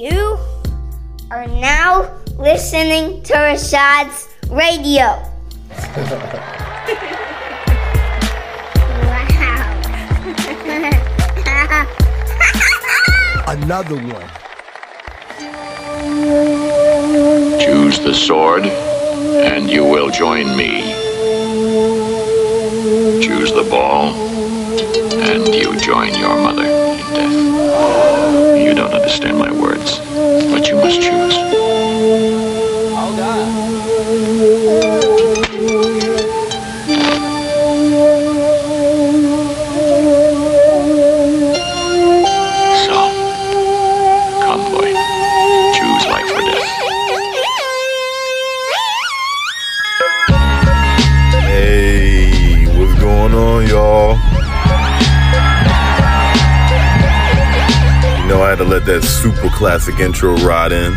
You are now listening to Reshad's radio. wow. Another one. Choose the sword, and you will join me. Choose the ball, and you join your mother in death. Don't understand my words, but you must choose. Let super classic intro ride in.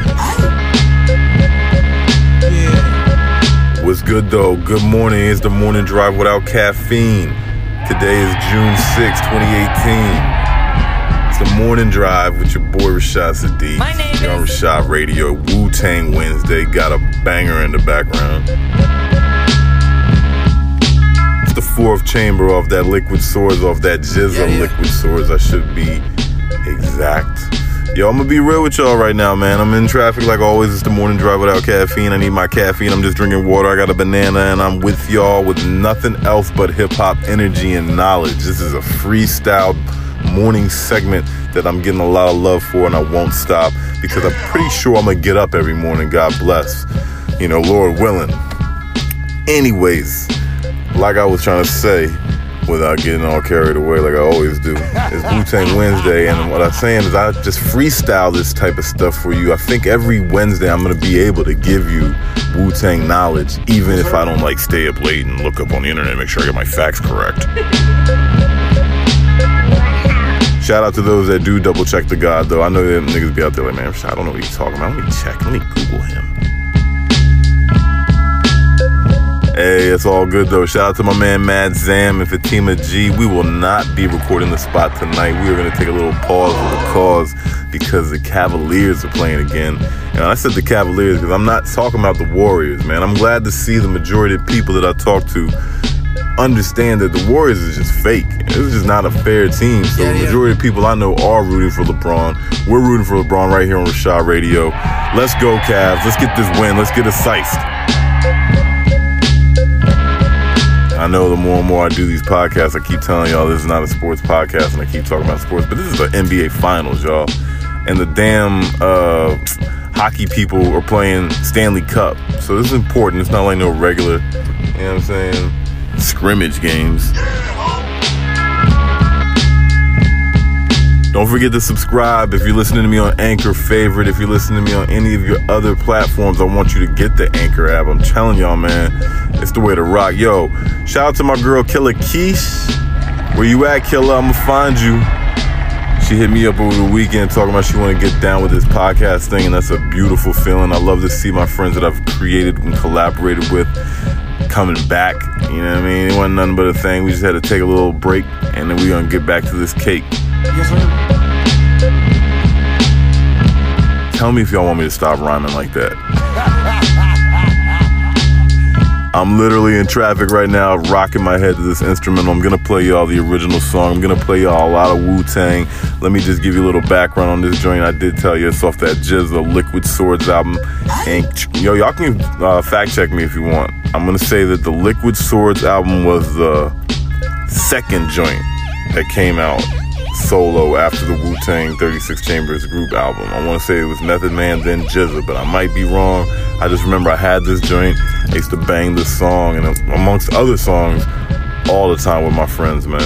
What's good, though? Good morning. It's the morning drive without caffeine. Today is June 6, 2018. It's the morning drive with your boy Reshad Sadiq. My name You're on is- Reshad Radio. Wu Tang Wednesday. Got a banger in the background. It's the fourth chamber of that liquid swords, off that GZA Yeah, yeah. liquid swords. I should be exact. Yo, I'm gonna be real with y'all right now, man. I'm in traffic like always. It's the morning drive without caffeine. I need my caffeine. I'm just drinking water. I got a banana, and I'm with y'all with nothing else but hip hop energy and knowledge. This is a freestyle morning segment that I'm getting a lot of love for, and I won't stop because I'm pretty sure I'm gonna get up every morning. God bless. You know, Lord willing. Anyways, like I was trying to say, without getting all carried away like I always do, it's Wu Tang Wednesday, and what I'm saying is I just freestyle this type of stuff for you. I think every Wednesday I'm gonna be able to give you Wu Tang knowledge, even if I don't like stay up late and look up on the internet and make sure I get my facts correct. Shout out to those that do double check the God though. I know that niggas be out there like, man, I don't know what he's talking about. Let me check. Let me Google him. Hey, it's all good though. Shout out to my man Mad Zam and Fatima G. We will not be recording the spot tonight. We are going to take a little pause for the cause because the Cavaliers are playing again. And I said the Cavaliers because I'm not talking about the Warriors, man. I'm glad to see the majority of people that I talk to understand that the Warriors is just fake. This is just not a fair team. So Yeah, the yeah. majority of people I know are rooting for LeBron. We're rooting for LeBron right here on Reshad Radio. Let's go, Cavs. Let's get this win. Let's get it siced. I know the more and more I do these podcasts, I keep telling y'all this is not a sports podcast and I keep talking about sports, but this is the NBA Finals, y'all. And the damn uh, hockey people are playing Stanley Cup. So this is important. It's not like no regular, you know what I'm saying, scrimmage games. Don't forget to subscribe if you're listening to me on Anchor Favorite. If you're listening to me on any of your other platforms, I want you to get the Anchor app. I'm telling y'all, man, it's the way to rock. Yo, shout out to my girl Killer Keish. Where you at, Killer? I'ma find you. She hit me up over the weekend talking about she want to get down with this podcast thing, and that's a beautiful feeling. I love to see my friends that I've created and collaborated with coming back. You know what I mean? It wasn't nothing but a thing. We just had to take a little break, and then we're gonna get back to this cake. Yes, sir. Tell me if y'all want me to stop rhyming like that. I'm literally in traffic right now, rocking my head to this instrumental. I'm gonna play y'all the original song. I'm gonna play y'all a lot of Wu Tang. Let me just give you a little background on this joint. I did tell you it's off that GZA Liquid Swords album. And yo, y'all can uh, fact check me if you want. I'm gonna say that the Liquid Swords album was the second joint that came out solo after the Wu Tang 36 Chambers group album. I want to say it was Method Man, then GZA, but I might be wrong. I just remember I had this joint. I used to bang this song, and amongst other songs, all the time with my friends, man.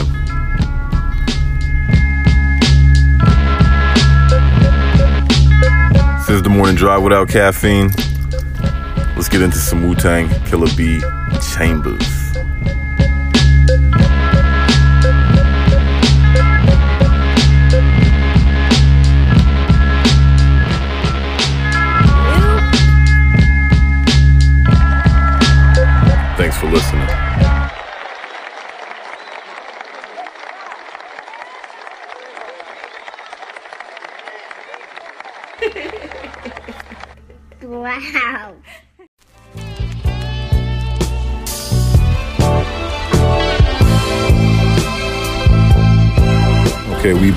This is the morning drive without caffeine. Let's get into some Wu Tang Killer B Chambers.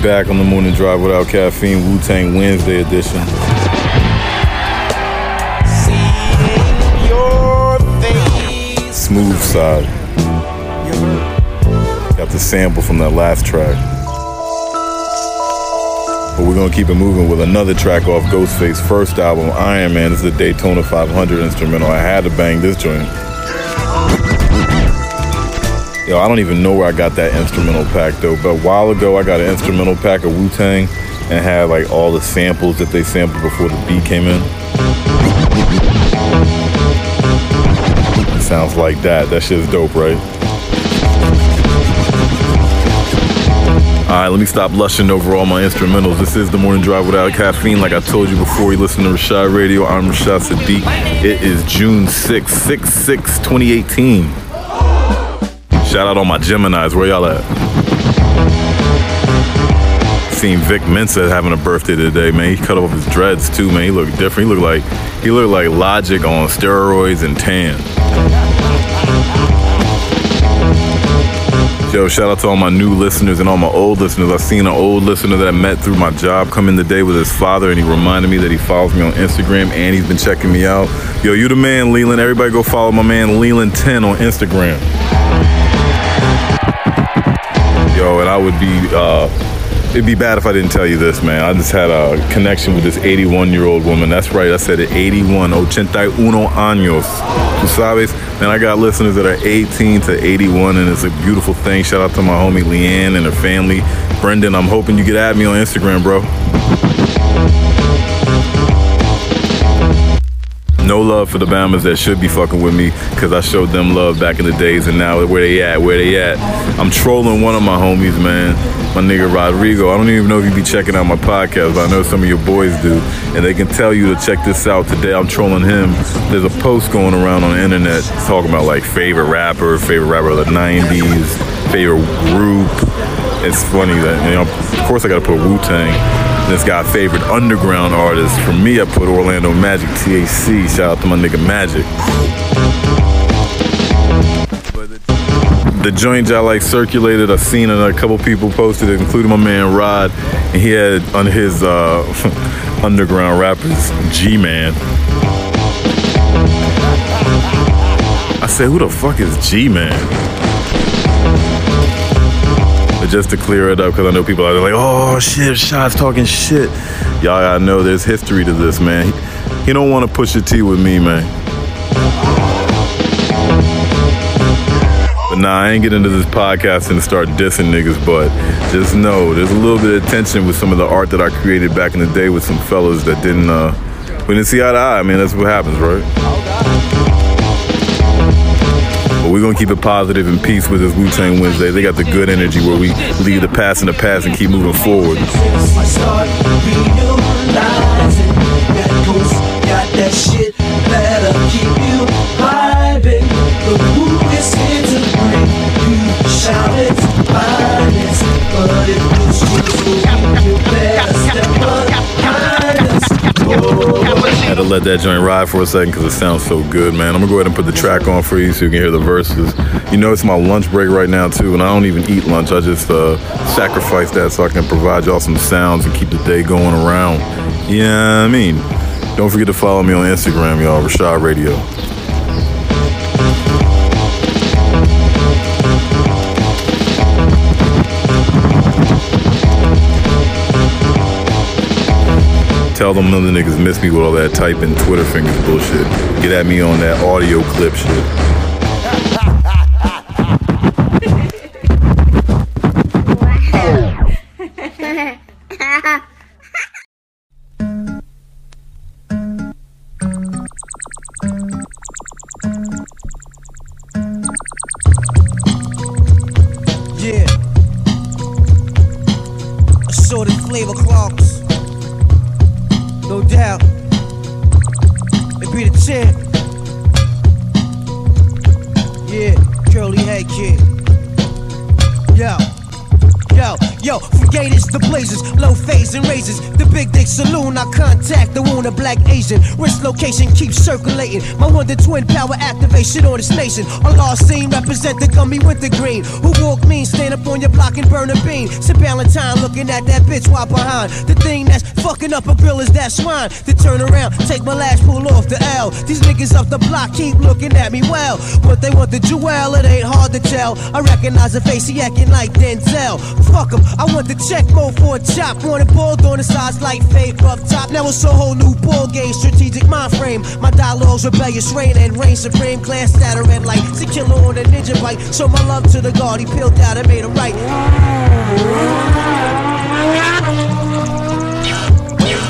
Back on the morning drive without caffeine, Wu Tang Wednesday edition. Smooth side. Got the sample from that last track. But we're gonna keep it moving with another track off Ghostface's first album, Iron Man. This is the Daytona 500 instrumental. I had to bang this joint. Yo, I don't even know where I got that instrumental pack though. But a while ago, I got an instrumental pack of Wu Tang and had like all the samples that they sampled before the beat came in. It sounds like that. That shit is dope, right? All right, let me stop lushing over all my instrumentals. This is the morning drive without caffeine. Like I told you before, you listen to Reshad Radio. I'm Reshad Sadiq. It is June 6, 6, 6, 2018. Shout out all my Geminis. Where y'all at? Seen Vic Mensa having a birthday today, man. He cut off his dreads too, man. He looked different. He looked like he looked like Logic on steroids and tan. Yo, shout out to all my new listeners and all my old listeners. I seen an old listener that I met through my job come in today with his father, and he reminded me that he follows me on Instagram and he's been checking me out. Yo, you the man, Leland. Everybody go follow my man Leland10 on Instagram. And I would be, uh, it'd be bad if I didn't tell you this, man. I just had a connection with this 81 year old woman. That's right, I said it 81, 81 años. Tu sabes? And I got listeners that are 18 to 81, and it's a beautiful thing. Shout out to my homie Leanne and her family. Brendan, I'm hoping you get at me on Instagram, bro. No love for the Bamas that should be fucking with me because I showed them love back in the days and now where they at, where they at. I'm trolling one of my homies, man, my nigga Rodrigo. I don't even know if you be checking out my podcast, but I know some of your boys do. And they can tell you to check this out today. I'm trolling him. There's a post going around on the internet talking about like favorite rapper, favorite rapper of the 90s, favorite group. It's funny that, you know, of course I gotta put Wu Tang. This guy favorite underground artist. For me, I put Orlando Magic THC. Shout out to my nigga Magic. The joint I like circulated, I seen it, a couple people posted it, including my man Rod, and he had on his uh, underground rappers G-Man. I said, who the fuck is G-Man? But just to clear it up, because I know people are like, oh shit, shots talking shit. Y'all gotta know there's history to this, man. He, he don't want to push a T with me, man. But nah, I ain't get into this podcast and start dissing niggas, but just know there's a little bit of tension with some of the art that I created back in the day with some fellas that didn't, uh, we didn't see eye to eye. I mean, that's what happens, right? We're gonna keep it positive and peace with this Wu Tang Wednesday. They got the good energy where we leave the past in the past and keep moving forward. I start Had to let that joint ride for a second because it sounds so good, man. I'm gonna go ahead and put the track on for you so you can hear the verses. You know, it's my lunch break right now too, and I don't even eat lunch. I just uh, sacrifice that so I can provide y'all some sounds and keep the day going around. Yeah, I mean, don't forget to follow me on Instagram, y'all. Reshad Radio. Tell them other niggas miss me with all that typing Twitter fingers bullshit. Get at me on that audio clip shit. And razors. The big dick saloon, I contact the wound of black Asian. Wrist location keeps circulating. My wonder twin power activation on this nation. On lost scene, represent the gummy winter green. Who walk mean, stand up on your block and burn a bean. Sip Valentine looking at that bitch while behind. The thing that's fucking up a grill is that swine. To turn around, take my last pull off the L. These niggas up the block keep looking at me well. What they want the jewel, it ain't hard to tell. I recognize a face, he acting like Denzel. Fuck him, I want the check mode for a chop. Want it balled on the sides like fake up top. Now it's a whole new ball game, strategic mind frame. My dialogues rebellious rain and reign supreme. Glass shatter red light. It's a killer on a ninja bite. Show my love to the guard, he peeled out and made it When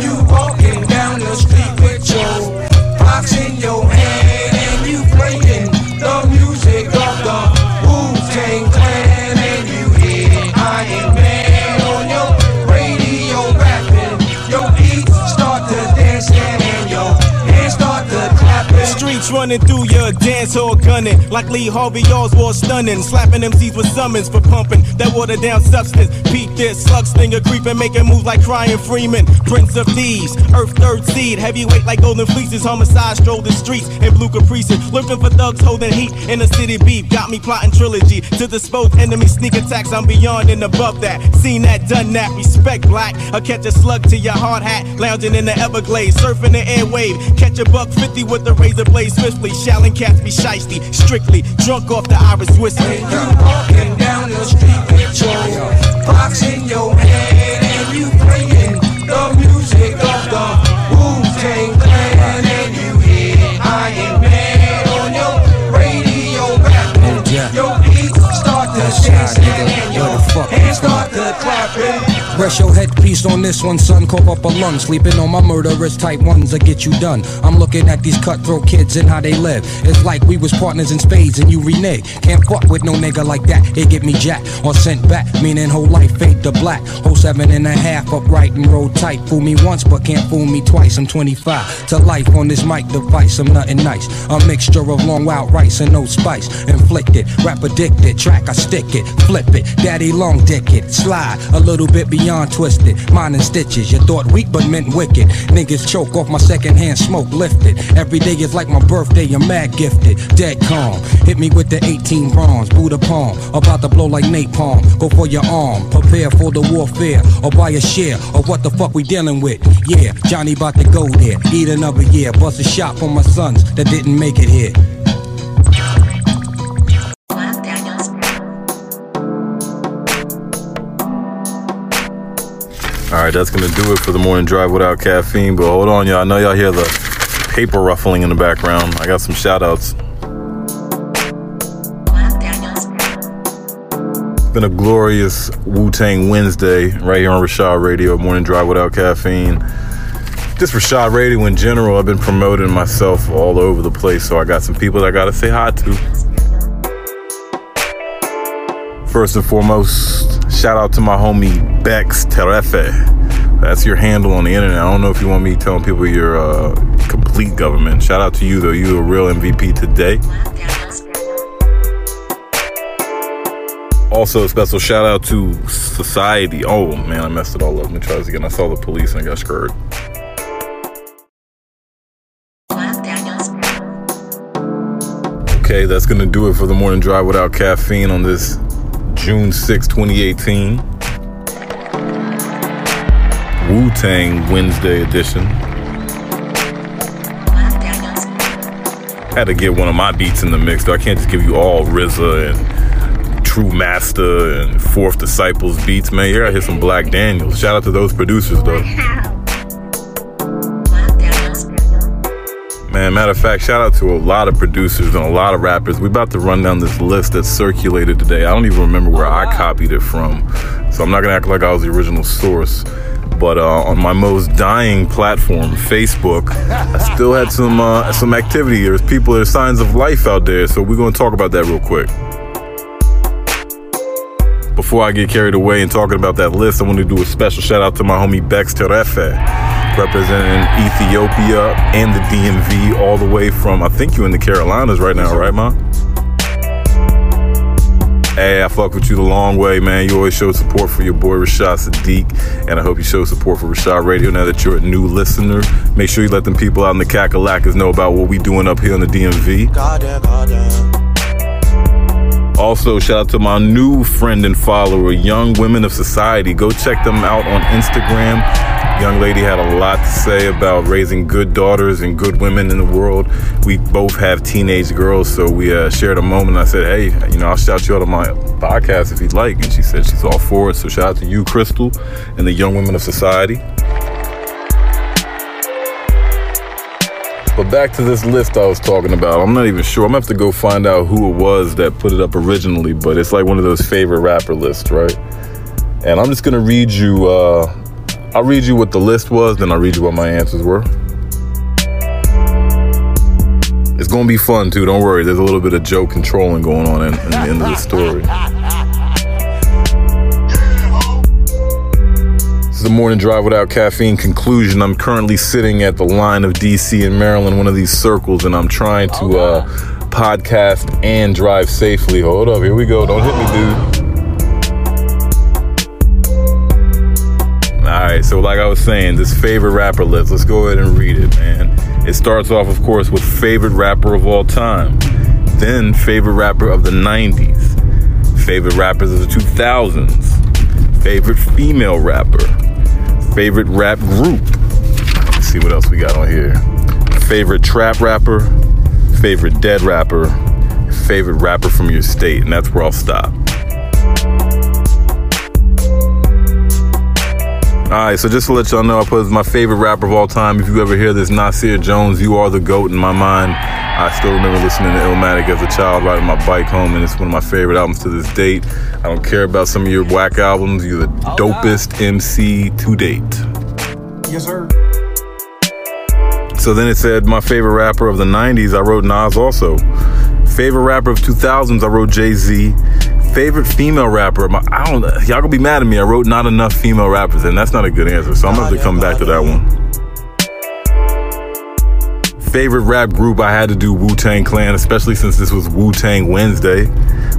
you walking down the street with your box in your hand and you playing the music of the Wu-Tang Clan and you hear Iron Man on your radio rapping, your feet start to and your hands start to clapping. Streets running through dance gunning like Lee Harvey Oswald stunning, slapping MCs with summons for pumping that water down substance. Peep this slug stinger creeping, making moves like crying Freeman, Prince of Thieves, Earth third seed, heavyweight like golden fleeces. Homicide stroll the streets in blue caprices, looking for thugs holding heat in the city beef. Got me plotting trilogy to dispose enemy sneak attacks. I'm beyond and above that. Seen that, done that. Respect black. I'll catch a slug to your hard hat, lounging in the Everglades, surfing the airwave. Catch a buck 50 with the razor blade swiftly. Shallin' cats be shiesty, strictly drunk off the Irish whiskey. You walking down the street with your box in your hand and you playing the music of the Wu-Tang Clan and you hear Iron Man on your radio rapping. Your feet start to That's right, dancing nigga. and your hands start to clapping. Rest your headpiece on this one, son. Cough up a lung. Sleeping on my murderous type ones that get you done. I'm looking at these cutthroat kids and how they live. It's like we was partners in spades and you renege. Can't fuck with no nigga like that. It get me jacked or sent back. Meaning whole life fade to black. Whole seven and a half upright and roll tight. Fool me once but can't fool me twice. I'm 25 to life on this mic device. I'm nothing nice. A mixture of long wild rice and no spice. Inflicted, rap addicted. Track I stick it, flip it. Daddy long dick it. Slide a little bit beyond twisted. Mine and stitches. You thought weak but meant wicked. Niggas choke off my secondhand smoke lifted. Every day is like my birthday. I'm mad gifted. Dead calm. Hit me with the 18 bronze. Buddha palm. About to blow like napalm. Go for your arm. Prepare for the warfare. Or buy a share of what the fuck we dealing with. Yeah, Johnny about to go there. Eat another year. Bust a shot for my sons that didn't make it here. Right, that's gonna do it for the morning drive without caffeine. But hold on, y'all. I know y'all hear the paper ruffling in the background. I got some shout outs. Been a glorious Wu Tang Wednesday right here on Reshad Radio, Morning Drive Without Caffeine. Just Reshad Radio in general, I've been promoting myself all over the place, so I got some people that I gotta say hi to. First and foremost, shout out to my homie Bex Terefe. That's your handle on the internet. I don't know if you want me telling people your uh, complete government. Shout out to you though. You a real MVP today. Also, a special shout out to Society. Oh man, I messed it all up. Let me try this again. I saw the police and I got screwed. Okay, that's gonna do it for the morning drive without caffeine on this June 6, 2018. Wu Tang Wednesday edition. Had to get one of my beats in the mix, though. I can't just give you all RZA and True Master and Fourth Disciples beats, man. You gotta hit some Black Daniels. Shout out to those producers, though. Man, matter of fact, shout out to a lot of producers and a lot of rappers. We about to run down this list that circulated today. I don't even remember where I copied it from, so I'm not gonna act like I was the original source. But uh, on my most dying platform, Facebook, I still had some uh, some activity. There's people, there's signs of life out there. So we're gonna talk about that real quick. Before I get carried away and talking about that list, I want to do a special shout out to my homie Bex Terefe, representing Ethiopia and the DMV all the way from, I think you're in the Carolinas right now, right, Ma? Hey, I fuck with you the long way, man. You always show support for your boy Reshad Sadiq, and I hope you show support for Reshad Radio now that you're a new listener. Make sure you let them people out in the Kakalackas know about what we doing up here in the DMV. Goddamn, goddamn. Also, shout out to my new friend and follower, Young Women of Society. Go check them out on Instagram. Young lady had a lot to say about raising good daughters and good women in the world. We both have teenage girls, so we uh, shared a moment. I said, "Hey, you know, I'll shout you out on my podcast if you'd like," and she said she's all for it. So shout out to you, Crystal, and the Young Women of Society. But back to this list I was talking about. I'm not even sure. I'm gonna have to go find out who it was that put it up originally, but it's like one of those favorite rapper lists, right? And I'm just gonna read you, uh, I'll read you what the list was, then I'll read you what my answers were. It's gonna be fun too, don't worry. There's a little bit of joke and trolling going on in, in the end of the story. This is the morning drive without caffeine conclusion. I'm currently sitting at the line of DC and Maryland, one of these circles, and I'm trying to uh, podcast and drive safely. Hold up, here we go. Don't hit me, dude. All right, so like I was saying, this favorite rapper list. Let's go ahead and read it, man. It starts off, of course, with favorite rapper of all time, then favorite rapper of the '90s, favorite rappers of the 2000s, favorite female rapper, favorite rap group. Let's see what else we got on here. Favorite trap rapper, favorite dead rapper, favorite rapper from your state, and that's where I'll stop. All right, so just to let y'all know, I put my favorite rapper of all time. If you ever hear this, Nasir Jones, you are the GOAT in my mind. I still remember listening to Illmatic as a child, riding my bike home, and it's one of my favorite albums to this date. I don't care about some of your whack albums. You're the dopest MC to date. Yes, sir. So then it said my favorite rapper of the 90s, I wrote Nas also. Favorite rapper of 2000s, I wrote Jay Z. Favorite female rapper, my, I don't y'all gonna be mad at me. I wrote not enough female rappers, and that's not a good answer. So I'm gonna have to come back to that one. Favorite rap group, I had to do Wu Tang Clan, especially since this was Wu Tang Wednesday.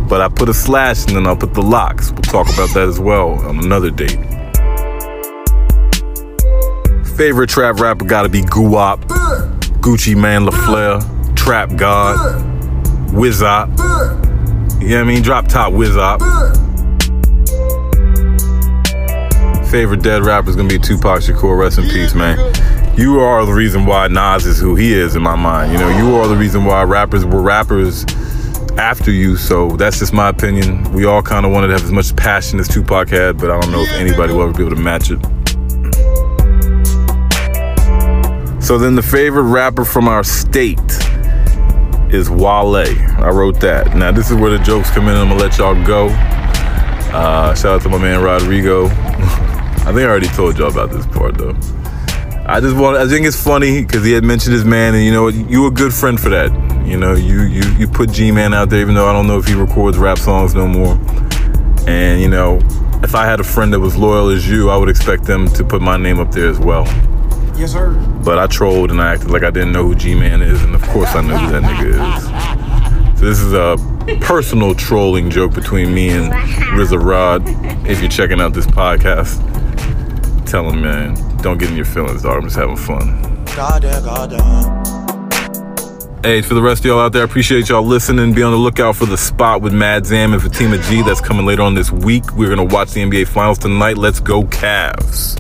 But I put a slash and then I'll put the locks. We'll talk about that as well on another date. Favorite trap rapper gotta be Guwop, Gucci Mane La Flare, Trap God, Wizop. You know what I mean? Drop top Wizop. Favorite dead rapper is gonna be Tupac Shakur. Rest in peace, man. You are the reason why Nas is who he is in my mind. You know, you are the reason why rappers were rappers after you. So that's just my opinion. We all kind of wanted to have as much passion as Tupac had, but I don't know if anybody will ever be able to match it. So then the favorite rapper from our state is Wale. I wrote that. Now this is where the jokes come in. I'm gonna let y'all go. Uh, shout out to my man Rodrigo. I think I already told y'all about this part though. I just want. I think it's funny because he had mentioned his man, and you know, you a good friend for that. You know, you you you put G Man out there, even though I don't know if he records rap songs no more. And you know, if I had a friend that was loyal as you, I would expect them to put my name up there as well. Yes, sir. But I trolled and I acted like I didn't know who G Man is, and of course I know who that nigga is. So this is a personal trolling joke between me and RZA Rod. If you're checking out this podcast, tell him, man, don't get in your feelings, dog. I'm just having fun. Hey, for the rest of y'all out there, I appreciate y'all listening. Be on the lookout for the spot with Mad Zam and Fatima G. That's coming later on this week. We're gonna watch the NBA Finals tonight. Let's go, Cavs.